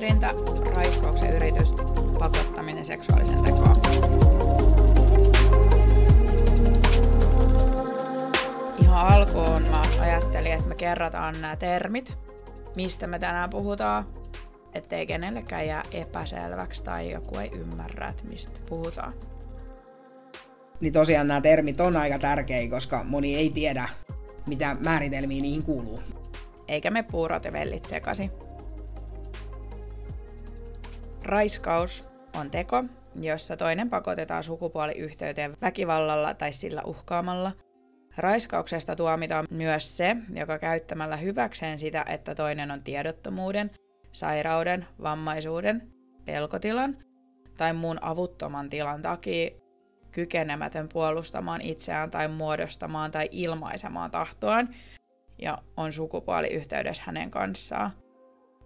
häirintä, raiskauksen yritys, pakottaminen seksuaalisen tekoon. Ihan alkuun mä ajattelin, että me kerrataan nämä termit, mistä me tänään puhutaan, ettei kenellekään jää epäselväksi tai joku ei ymmärrä, että mistä puhutaan. Niin tosiaan nämä termit on aika tärkeitä, koska moni ei tiedä, mitä määritelmiä niihin kuuluu. Eikä me puurot ja vellit sekaisin. Raiskaus on teko, jossa toinen pakotetaan sukupuoliyhteyteen väkivallalla tai sillä uhkaamalla. Raiskauksesta tuomitaan myös se, joka käyttämällä hyväkseen sitä, että toinen on tiedottomuuden, sairauden, vammaisuuden, pelkotilan tai muun avuttoman tilan takia kykenemätön puolustamaan itseään tai muodostamaan tai ilmaisemaan tahtoaan ja on sukupuoliyhteydessä hänen kanssaan.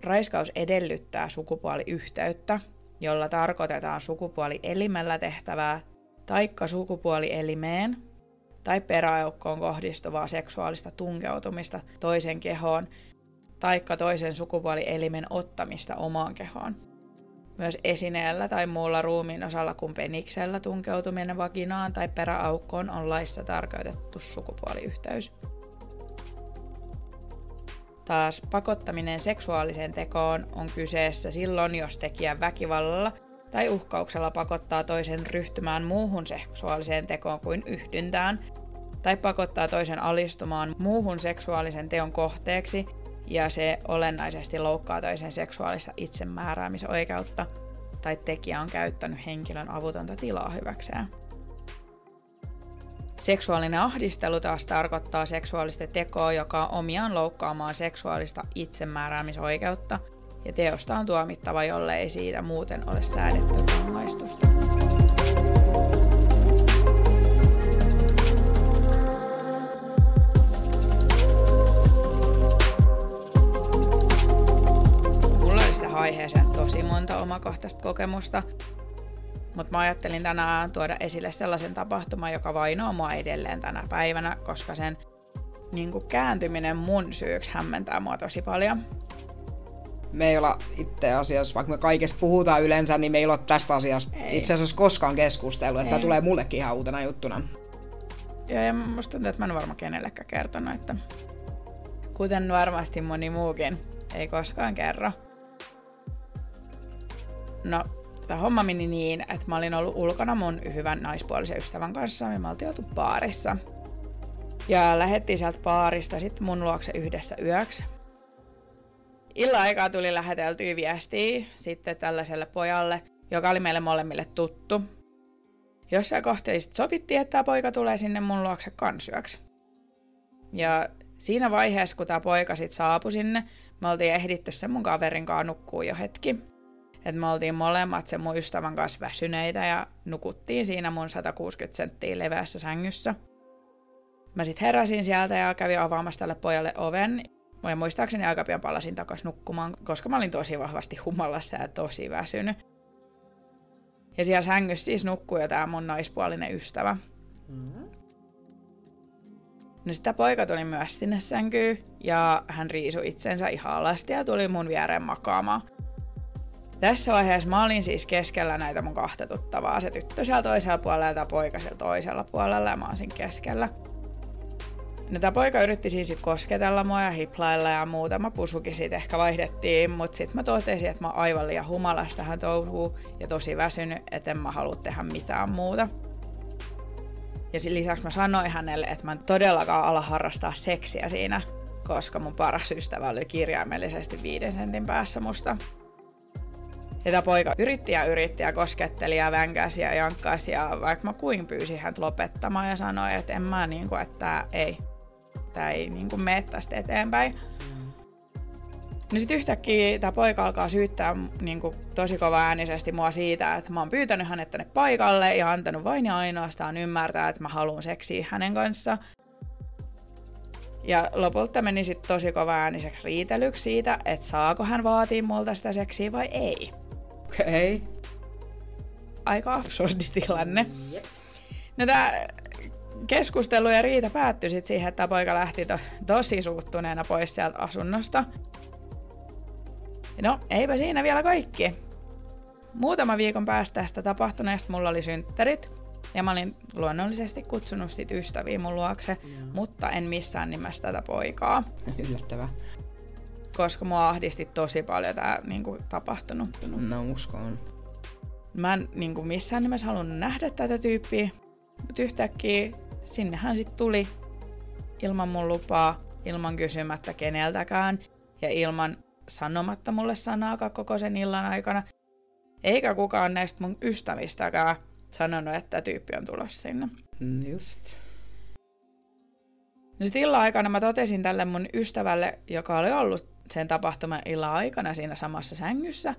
Raiskaus edellyttää sukupuoliyhteyttä, jolla tarkoitetaan sukupuolielimellä tehtävää taikka sukupuolielimeen tai peräaukkoon kohdistuvaa seksuaalista tunkeutumista toisen kehoon taikka toisen sukupuolielimen ottamista omaan kehoon. Myös esineellä tai muulla ruumiin osalla kuin peniksellä tunkeutuminen vaginaan tai peräaukkoon on laissa tarkoitettu sukupuoliyhteys. Taas pakottaminen seksuaaliseen tekoon on kyseessä silloin, jos tekijä väkivallalla tai uhkauksella pakottaa toisen ryhtymään muuhun seksuaaliseen tekoon kuin yhdyntään, tai pakottaa toisen alistumaan muuhun seksuaalisen teon kohteeksi, ja se olennaisesti loukkaa toisen seksuaalista itsemääräämisoikeutta, tai tekijä on käyttänyt henkilön avutonta tilaa hyväkseen. Seksuaalinen ahdistelu taas tarkoittaa seksuaalista tekoa, joka on omiaan loukkaamaan seksuaalista itsemääräämisoikeutta, ja teosta on tuomittava, jolle ei siitä muuten ole säädetty rangaistusta. Mulla olisi aiheeseen tosi monta omakohtaista kokemusta, mutta mä ajattelin tänään tuoda esille sellaisen tapahtuman, joka vainoaa mua edelleen tänä päivänä, koska sen niin kuin kääntyminen mun syyksi hämmentää mua tosi paljon. Me ei olla itse asiassa, vaikka me kaikesta puhutaan yleensä, niin me ei olla tästä asiasta ei. itse asiassa koskaan keskustellut, että tämä tulee mullekin ihan uutena juttuna. Joo, ja musta tuntuu, että mä en varmaan kenellekään kertonut, että kuten varmasti moni muukin, ei koskaan kerro. No, tämä homma meni niin, että mä olin ollut ulkona mun hyvän naispuolisen ystävän kanssa me oltiin oltu baarissa. Ja lähettiin sieltä baarista sitten mun luokse yhdessä yöksi. Illan aikaa tuli läheteltyä viestiä sitten tällaiselle pojalle, joka oli meille molemmille tuttu. Jossain kohtaa sitten sovittiin, että tämä poika tulee sinne mun luokse kansyöksi. Ja siinä vaiheessa, kun tämä poika sitten saapui sinne, me oltiin ehditty sen mun kaverin kanssa nukkuu jo hetki että me oltiin molemmat sen mun ystävän kanssa väsyneitä ja nukuttiin siinä mun 160 senttiä leveässä sängyssä. Mä sitten heräsin sieltä ja kävin avaamassa tälle pojalle oven. Ja muistaakseni aika pian palasin takas nukkumaan, koska mä olin tosi vahvasti humalassa ja tosi väsynyt. Ja siellä sängyssä siis nukkui jo tää mun naispuolinen ystävä. No sitä poika tuli myös sinne sänkyyn ja hän riisui itsensä ihan alasti ja tuli mun viereen makaamaan. Tässä vaiheessa mä olin siis keskellä näitä mun kahta tuttavaa. Se tyttö siellä toisella puolella ja tämä poika siellä toisella puolella ja mä oon siinä keskellä. No tämä poika yritti siinä sit kosketella mua ja hiplailla ja muutama pusukin siitä ehkä vaihdettiin, mutta sitten mä totesin, että mä oon aivan liian humalas tähän touhuun ja tosi väsynyt, että en mä halua tehdä mitään muuta. Ja lisäksi mä sanoin hänelle, että mä en todellakaan ala harrastaa seksiä siinä, koska mun paras ystävä oli kirjaimellisesti viiden sentin päässä musta. Ja poika yritti ja yritti ja kosketteli ja vänkäsi ja jankkasi ja vaikka mä kuin pyysin häntä lopettamaan ja sanoi, että en mä niinku, että tää ei, tää ei niinku mene tästä eteenpäin. No sit yhtäkkiä tämä poika alkaa syyttää niinku, tosi kova äänisesti mua siitä, että mä oon pyytänyt hänet tänne paikalle ja antanut vain ja ainoastaan ymmärtää, että mä haluan seksiä hänen kanssa. Ja lopulta meni sitten tosi kova ääniseksi riitelyksi siitä, että saako hän vaatia multa sitä seksiä vai ei. Okei. Okay. Aika absurdi tilanne. Yep. No tää keskustelu ja riita päättyi sit siihen, että poika lähti to- tosi suuttuneena pois sieltä asunnosta. No, eipä siinä vielä kaikki. muutama viikon päästä tästä tapahtuneesta mulla oli synttärit. Ja mä olin luonnollisesti kutsunut sit ystäviä mun luokse, mm. mutta en missään nimessä tätä poikaa. Yllättävää. Koska mua ahdisti tosi paljon tää niinku, tapahtunut. No uskon. Mä en niinku, missään nimessä halunnut nähdä tätä tyyppiä, mutta yhtäkkiä sinnehän sitten tuli ilman mun lupaa, ilman kysymättä keneltäkään ja ilman sanomatta mulle sanaakaan koko sen illan aikana. Eikä kukaan näistä mun ystävistäkään sanonut, että tyyppi on tulossa sinne. Just. No sitten illan aikana mä totesin tälle mun ystävälle, joka oli ollut sen tapahtuman illan aikana siinä samassa sängyssä,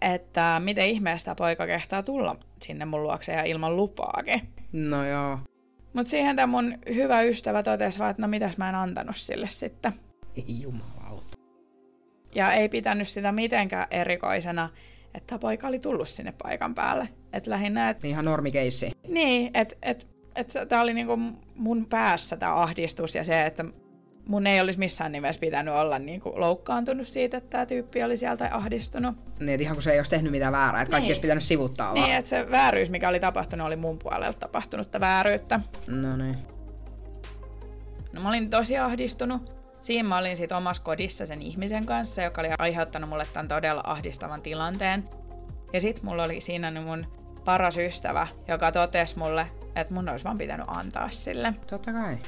että miten ihmeestä poika kehtaa tulla sinne mun luokse ja ilman lupaakin. No joo. Mut siihen tämä mun hyvä ystävä totesi vaan, että no mitäs mä en antanut sille sitten. Ei jumalauta. Ja ei pitänyt sitä mitenkään erikoisena, että poika oli tullut sinne paikan päälle. Et lähinnä, et... Ihan normikeissi. Niin, että et, et, tämä oli niinku mun päässä tämä ahdistus ja se, että mun ei olisi missään nimessä pitänyt olla niinku loukkaantunut siitä, että tämä tyyppi oli sieltä ahdistunut. Niin, ihan kun se ei olisi tehnyt mitään väärää, että kaikki niin. olisi pitänyt sivuttaa vaan. Niin, että se vääryys, mikä oli tapahtunut, oli mun puolelta tapahtunutta vääryyttä. No niin. No mä olin tosi ahdistunut. Siinä mä olin sit omassa kodissa sen ihmisen kanssa, joka oli aiheuttanut mulle tämän todella ahdistavan tilanteen. Ja sit mulla oli siinä mun paras ystävä, joka totesi mulle, että mun olisi vaan pitänyt antaa sille. Totta kai.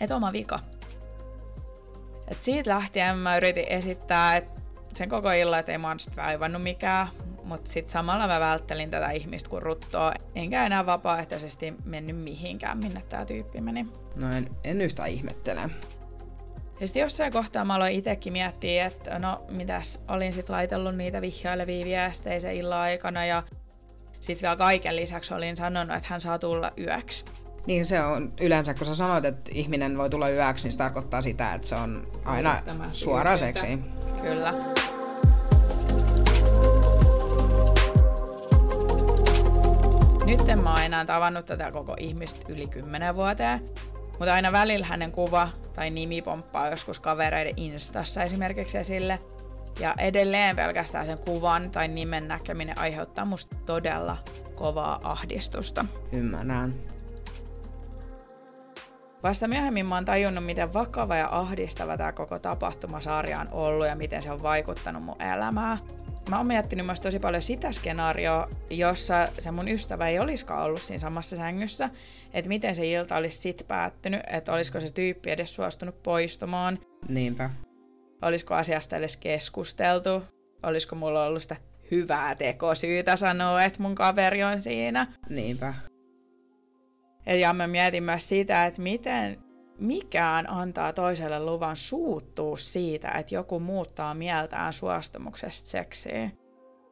Että oma vika. Et siitä lähtien mä yritin esittää, että sen koko illan, että ei mä vaivannut mikään, mutta sitten samalla mä välttelin tätä ihmistä kuin ruttoa, enkä enää vapaaehtoisesti mennyt mihinkään, minne tämä tyyppi meni. No en, en yhtään ihmettele. Ja sitten jossain kohtaa mä aloin itsekin miettiä, että no mitäs, olin sitten laitellut niitä vihjailevia viestejä sen illan aikana ja sitten vielä kaiken lisäksi olin sanonut, että hän saa tulla yöksi. Niin se on yleensä, kun sä sanoit, että ihminen voi tulla yöksi, niin se tarkoittaa sitä, että se on aina suora seksi. Kyllä. Nyt en mä oon enää tavannut tätä koko ihmistä yli 10 vuoteen, mutta aina välillä hänen kuva tai nimi pomppaa joskus kavereiden instassa esimerkiksi esille. Ja edelleen pelkästään sen kuvan tai nimen näkeminen aiheuttaa musta todella kovaa ahdistusta. Ymmärrän. Vasta myöhemmin mä oon tajunnut, miten vakava ja ahdistava tämä koko tapahtumasarja on ollut ja miten se on vaikuttanut mun elämään. Mä oon miettinyt myös tosi paljon sitä skenaarioa, jossa se mun ystävä ei olisikaan ollut siinä samassa sängyssä, että miten se ilta olisi sit päättynyt, että olisiko se tyyppi edes suostunut poistumaan. Niinpä. Olisiko asiasta edes keskusteltu, olisiko mulla ollut sitä hyvää tekosyytä sanoa, että mun kaveri on siinä. Niinpä. Ja mä mietin myös sitä, että miten mikään antaa toiselle luvan suuttua siitä, että joku muuttaa mieltään suostumuksesta seksiin.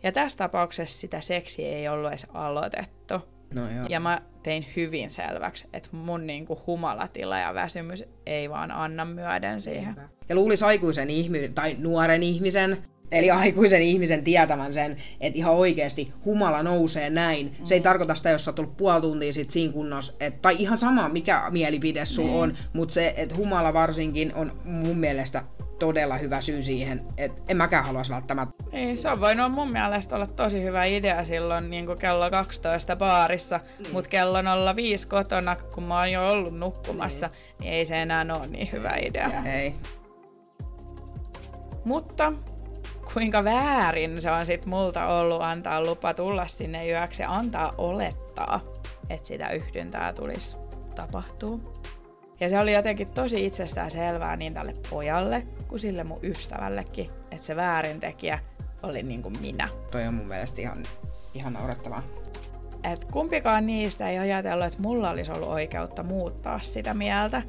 Ja tässä tapauksessa sitä seksiä ei ollut edes aloitettu. No joo. Ja mä tein hyvin selväksi, että mun niinku humalatila ja väsymys ei vaan anna myöden siihen. Ja luulisi aikuisen ihmisen tai nuoren ihmisen Eli aikuisen ihmisen tietävän sen, että ihan oikeasti humala nousee näin. Mm. Se ei mm. tarkoita sitä, jos sä oot tullut puoli tuntia sit siinä kunnossa, et, tai ihan sama mikä mielipide sulla mm. on, mutta se, että humala varsinkin on mun mielestä todella hyvä syy siihen, että en mäkään haluaisi välttämättä. Ei, se on voinut mun mielestä olla tosi hyvä idea silloin niin kello 12 baarissa, mm. mutta kello 05 kotona, kun mä oon jo ollut nukkumassa, mm. niin ei se enää ole niin hyvä idea. Ei. Mutta kuinka väärin se on sit multa ollut antaa lupa tulla sinne yöksi ja antaa olettaa, että sitä yhdyntää tulisi tapahtuu. Ja se oli jotenkin tosi itsestään selvää niin tälle pojalle kuin sille mun ystävällekin, että se väärintekijä oli niin kuin minä. Toi on mun mielestä ihan, ihan naurettavaa. Et kumpikaan niistä ei ajatellut, että mulla olisi ollut oikeutta muuttaa sitä mieltä.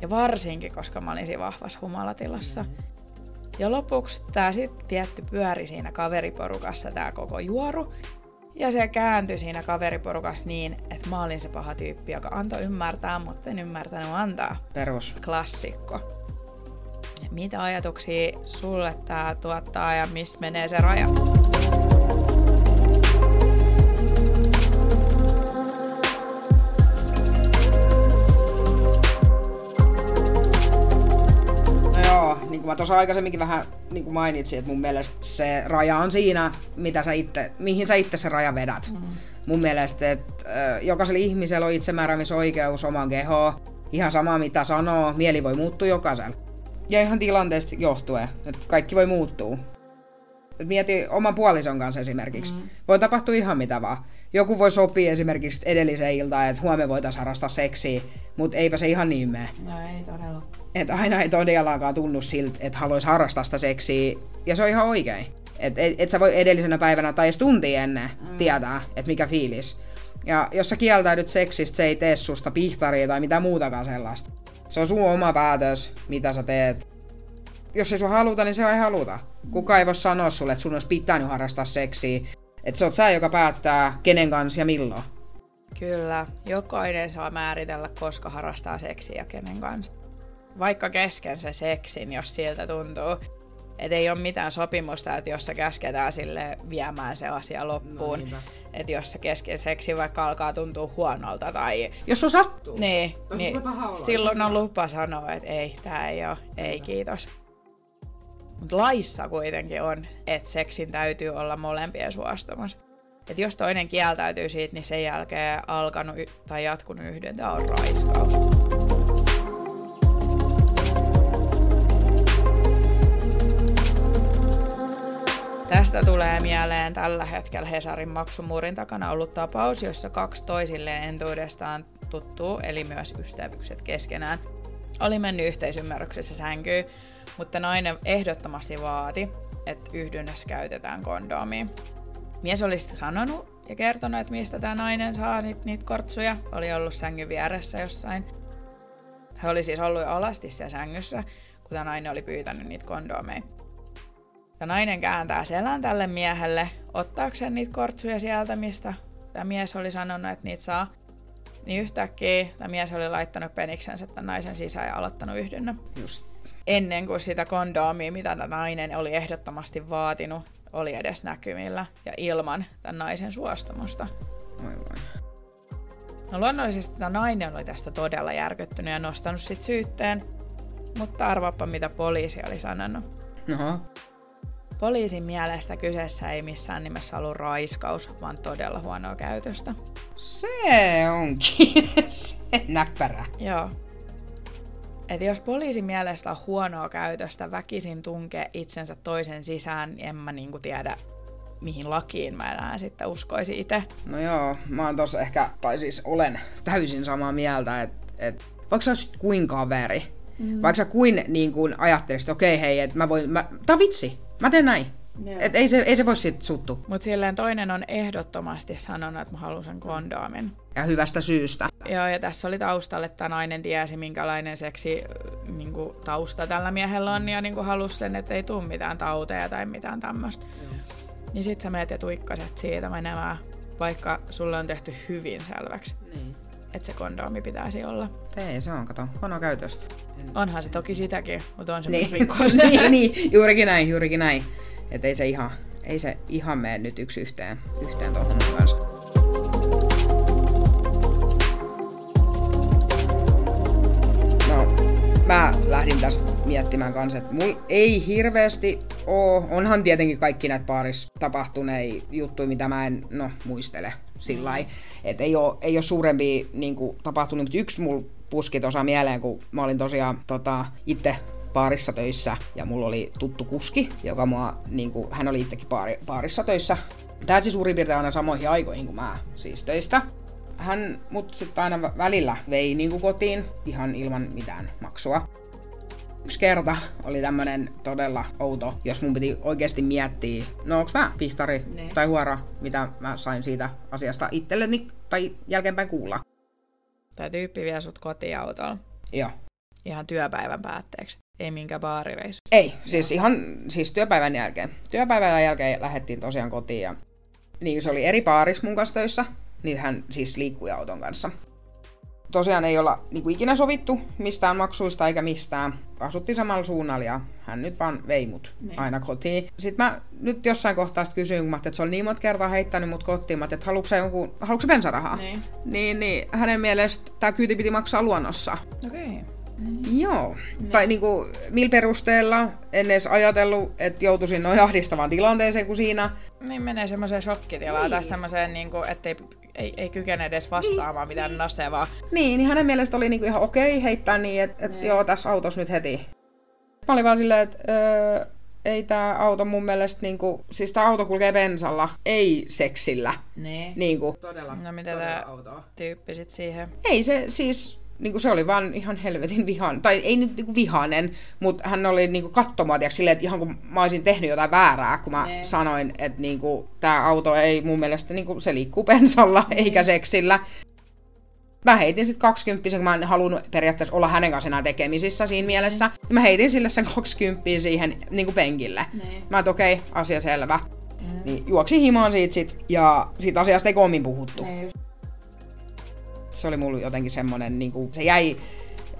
Ja varsinkin, koska mä olisin vahvassa humalatilassa. Mm-hmm. Ja lopuksi tämä sitten tietty pyöri siinä kaveriporukassa tämä koko juoru. Ja se kääntyi siinä kaveriporukassa niin, että mä olin se paha tyyppi, joka antoi ymmärtää, mutta en ymmärtänyt antaa. Perus. Klassikko. Mitä ajatuksia sulle tämä tuottaa ja missä menee se raja? Mä tuossa aikaisemminkin vähän niin kuin mainitsin, että mun mielestä se raja on siinä, mitä sä itse, mihin sä itse se raja vedät. Mm. Mun mielestä, että jokaisella ihmisellä on itsemääräämisoikeus oman kehoon. Ihan sama mitä sanoo, mieli voi muuttua jokaisella. Ja ihan tilanteesta johtuen, että kaikki voi muuttua. Et mieti oman puolison kanssa esimerkiksi. Mm. Voi tapahtua ihan mitä vaan. Joku voi sopia esimerkiksi edelliseen iltaan, että huomenna voitaisiin harrastaa seksiä, mutta eipä se ihan niin mene. No ei todella. Että aina ei todellakaan tunnu siltä, että haluaisi harrastaa sitä seksiä, ja se on ihan oikein. Että et, et sä voi edellisenä päivänä tai edes tunti ennen mm. tietää, että mikä fiilis. Ja jos sä kieltäydyt seksistä, se ei tee susta pihtaria tai mitä muutakaan sellaista. Se on sun oma päätös, mitä sä teet. Jos ei sun haluta, niin se ei haluta. Kuka ei voi sanoa sulle, että sun olisi pitänyt harrastaa seksiä. Että se on sä, joka päättää, kenen kanssa ja milloin. Kyllä, jokainen saa määritellä, koska harrastaa seksiä kenen kanssa. Vaikka kesken se seksin, jos siltä tuntuu. Että ei ole mitään sopimusta, että jos se käsketään sille viemään se asia loppuun. No, että jos se kesken seksi vaikka alkaa tuntua huonolta tai... Jos on sattuu. Niin, niin silloin on lupa sanoa, että ei, tämä ei ole, ei kiitos. Mutta laissa kuitenkin on, että seksin täytyy olla molempien suostumus. Että jos toinen kieltäytyy siitä, niin sen jälkeen alkanut tai jatkunut yhdyntä on raiskaus. Tästä tulee mieleen tällä hetkellä Hesarin maksumuurin takana ollut tapaus, jossa kaksi toisilleen entuudestaan tuttuu, eli myös ystävykset keskenään, oli mennyt yhteisymmärryksessä sänkyyn, mutta nainen ehdottomasti vaati, että yhdynnässä käytetään kondomia. Mies oli sitten sanonut ja kertonut, että mistä tämä nainen saa niitä, niitä kortsuja. Oli ollut sängyn vieressä jossain. Hän oli siis ollut jo alasti siellä sängyssä, kun tämä nainen oli pyytänyt niitä kondomeja. Ja nainen kääntää selän tälle miehelle, ottaakseen niitä kortsuja sieltä, mistä tämä mies oli sanonut, että niitä saa. Niin yhtäkkiä tämä mies oli laittanut peniksensä tämän naisen sisään ja aloittanut yhdynnän. Just. Ennen kuin sitä kondoomia, mitä tämä nainen oli ehdottomasti vaatinut, oli edes näkymillä ja ilman tämän naisen suostumusta. Aivan. No luonnollisesti tämä nainen oli tästä todella järkyttynyt ja nostanut sit syytteen, mutta arvaappa mitä poliisi oli sanonut. No. Poliisin mielestä kyseessä ei missään nimessä ollut raiskaus, vaan todella huonoa käytöstä. Se onkin se näppärä. Joo. Et jos poliisin mielestä on huonoa käytöstä väkisin tunkee itsensä toisen sisään, niin en mä niinku tiedä, mihin lakiin mä enää sitten uskoisin itse. No joo, mä oon tossa ehkä, tai siis olen täysin samaa mieltä, että et, vaikka sä olisit kuin kaveri, mm. vaikka sä kuin, niin kuin ajattelisit, okei okay, hei, että mä voin, mä, tää vitsi, mä teen näin. Et ei, se, ei se voi sit suttu. Mutta silleen toinen on ehdottomasti sanonut, että mä haluan sen kondoomin. Ja hyvästä syystä. Joo, ja tässä oli taustalle, että nainen tiesi, minkälainen seksi niin kuin, tausta tällä miehellä on, ja niin kuin, halusi sen, että ei tule mitään tauteja tai mitään tämmöistä. Niin sit sä meet ja tuikkaset siitä menemään, vaikka sulle on tehty hyvin selväksi. Niin että se kondoomi pitäisi olla. Ei, se on, kato, huono käytöstä. Onhan se toki sitäkin, mutta on se niin. rikos. niin, niin, juurikin näin, juurikin näin. Että ei se ihan, ei se ihan mene nyt yksi yhteen, yhteen tuohon kanssa. No, mä lähdin tässä miettimään kanssa, että mulla ei hirveästi oo, onhan tietenkin kaikki näitä paarissa tapahtuneita juttuja, mitä mä en, no, muistele sillä mm. että ei ole, ei ole suurempia niin kuin, tapahtunut, mutta yksi mulla puski tuossa mieleen, kun mä olin tosiaan tota, itse paarissa töissä ja mulla oli tuttu kuski, joka mua, niin kuin, hän oli itsekin paari, paarissa töissä. Tää siis suurin piirtein aina samoihin aikoihin kuin mä siis töistä. Hän mut sitten aina välillä vei niin kuin kotiin ihan ilman mitään maksua. Yksi kerta oli tämmönen todella outo, jos mun piti oikeasti miettiä, no onks mä pihtari ne. Niin. tai huora, mitä mä sain siitä asiasta itselleni tai jälkeenpäin kuulla. Tämä tyyppi vie sut kotiautolla. Joo. Ihan työpäivän päätteeksi. Ei minkä baarireissu. Ei, siis ihan siis työpäivän jälkeen. Työpäivän jälkeen lähdettiin tosiaan kotiin ja niin se oli eri baaris mun kanssa töissä, niin hän siis liikkui auton kanssa. Tosiaan ei olla niin kuin ikinä sovittu mistään maksuista eikä mistään. Asuttiin samalla suunnalla ja hän nyt vaan vei mut niin. aina kotiin. Sitten mä nyt jossain kohtaa sit kysyin, kun mä että se oli niin monta kertaa heittänyt mut kotiin, mä että haluatko jonkun, haluatko bensarahaa? Niin. niin. Niin, hänen mielestä tämä kyyti piti maksaa luonnossa. Okei. Okay. Mm. Joo. Mm. Tai niinku, millä perusteella en edes ajatellut, että joutuisin noin ahdistavaan tilanteeseen kuin siinä. Niin menee semmoiseen shokkitilaan niin. tai semmoiseen, niinku, ettei ei, ei kykene edes vastaamaan niin, mitään niin. nasevaa. Niin, niin hänen mielestä oli niinku ihan okei heittää niin, että et, joo, tässä autossa nyt heti. Mä olin vaan silleen, että öö, ei tämä auto mun mielestä, niinku, siis tämä auto kulkee bensalla, ei seksillä. Niin. Niinku, todella, no mitä tämä tyyppi sit siihen? Ei se siis, niinku se oli vaan ihan helvetin vihan, tai ei nyt niinku vihanen, mutta hän oli niinku katsomaan, tiiäks, silleen, että ihan kun mä olisin tehnyt jotain väärää, kun mä ne. sanoin, että niinku, tämä auto ei mun mielestä, niinku, se liikkuu bensalla ne. eikä seksillä mä heitin sitten 20, kun mä en halunnut periaatteessa olla hänen kanssaan enää tekemisissä siinä mielessä. Niin mä heitin sille sen 20 siihen niin kuin penkille. Niin. Mä että okei, okay, asia selvä. Mm. Niin juoksi himaan siitä sit, ja siitä asiasta ei koomin puhuttu. Niin. Se oli mulla jotenkin semmonen, niin kuin, se jäi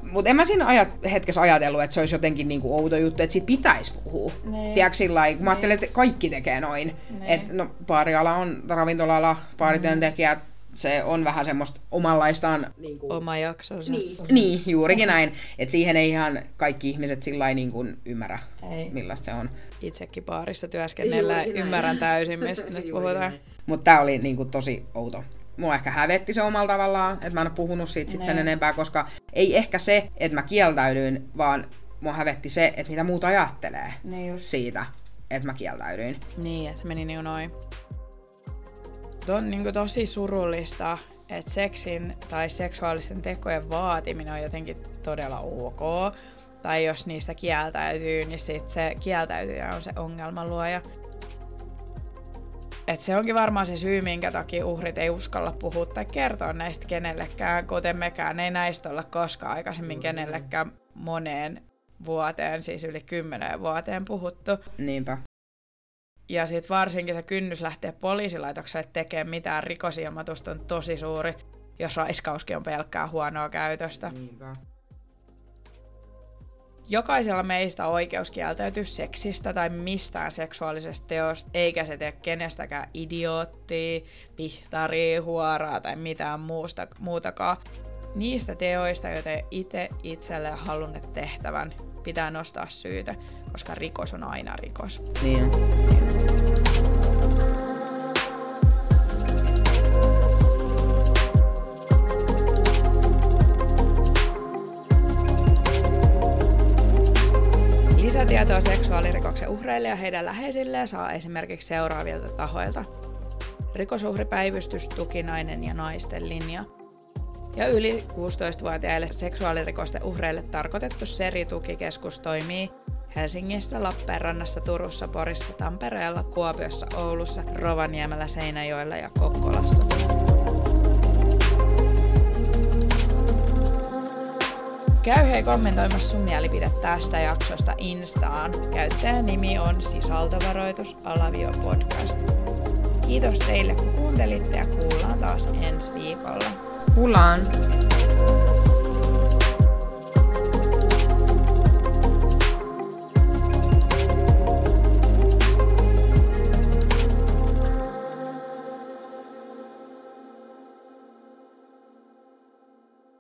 mutta en mä siinä ajat, hetkessä ajatellut, että se olisi jotenkin niinku outo juttu, että siitä pitäisi puhua. Niin. Tiedätkö sillä kun mä ajattelin, että kaikki tekee noin. Niin. Että no, baariala on, ravintolalla, baarityöntekijät, mm se on vähän semmoista omanlaistaan... Niin kuin... Oma jaksonsa. Niin, niin juurikin näin. Että siihen ei ihan kaikki ihmiset sillä niin kuin ymmärrä, ei. millaista se on. Itsekin baarissa työskennellä ymmärrän täysin, mistä nyt puhutaan. Mutta tämä oli niin kuin tosi outo. Mua ehkä hävetti se omalla tavallaan, että mä en ole puhunut siitä sit sen niin. enempää, koska ei ehkä se, että mä kieltäydyin, vaan mua hävetti se, että mitä muuta ajattelee niin siitä, että mä kieltäydyin. Niin, että se meni niin noin on niin tosi surullista, että seksin tai seksuaalisten tekojen vaatiminen on jotenkin todella ok. Tai jos niistä kieltäytyy, niin sit se kieltäytyjä on se ongelmaluoja. Et se onkin varmaan se syy, minkä takia uhrit ei uskalla puhua tai kertoa näistä kenellekään, kuten mekään ei näistä olla koskaan aikaisemmin kenellekään moneen vuoteen, siis yli kymmeneen vuoteen puhuttu. Niinpä. Ja sitten varsinkin se kynnys lähteä poliisilaitokselle tekemään mitään rikosilmoitusta on tosi suuri, jos raiskauskin on pelkkää huonoa käytöstä. Niinpä. Jokaisella meistä on oikeus kieltäytyä seksistä tai mistään seksuaalisesta teosta, eikä se tee kenestäkään idioottia, pihtaria, huoraa tai mitään muusta, muutakaan. Niistä teoista, joita itse itselle halunneet tehtävän, pitää nostaa syytä, koska rikos on aina rikos. Niin. Seksuaalirikoksen uhreille ja heidän läheisilleen saa esimerkiksi seuraavilta tahoilta. Rikosuhripäivystys, tukinainen ja naisten linja – ja yli 16-vuotiaille seksuaalirikosten uhreille tarkoitettu seritukikeskus toimii Helsingissä, Lappeenrannassa, Turussa, Porissa, Tampereella, Kuopiossa, Oulussa, Rovaniemellä, Seinäjoella ja Kokkolassa. Käy hei kommentoimassa sun mielipide tästä jaksosta Instaan. Käyttäjän nimi on sisältövaroitus Alavio Podcast. Kiitos teille kun kuuntelitte ja kuullaan taas ensi viikolla. Kuullaan.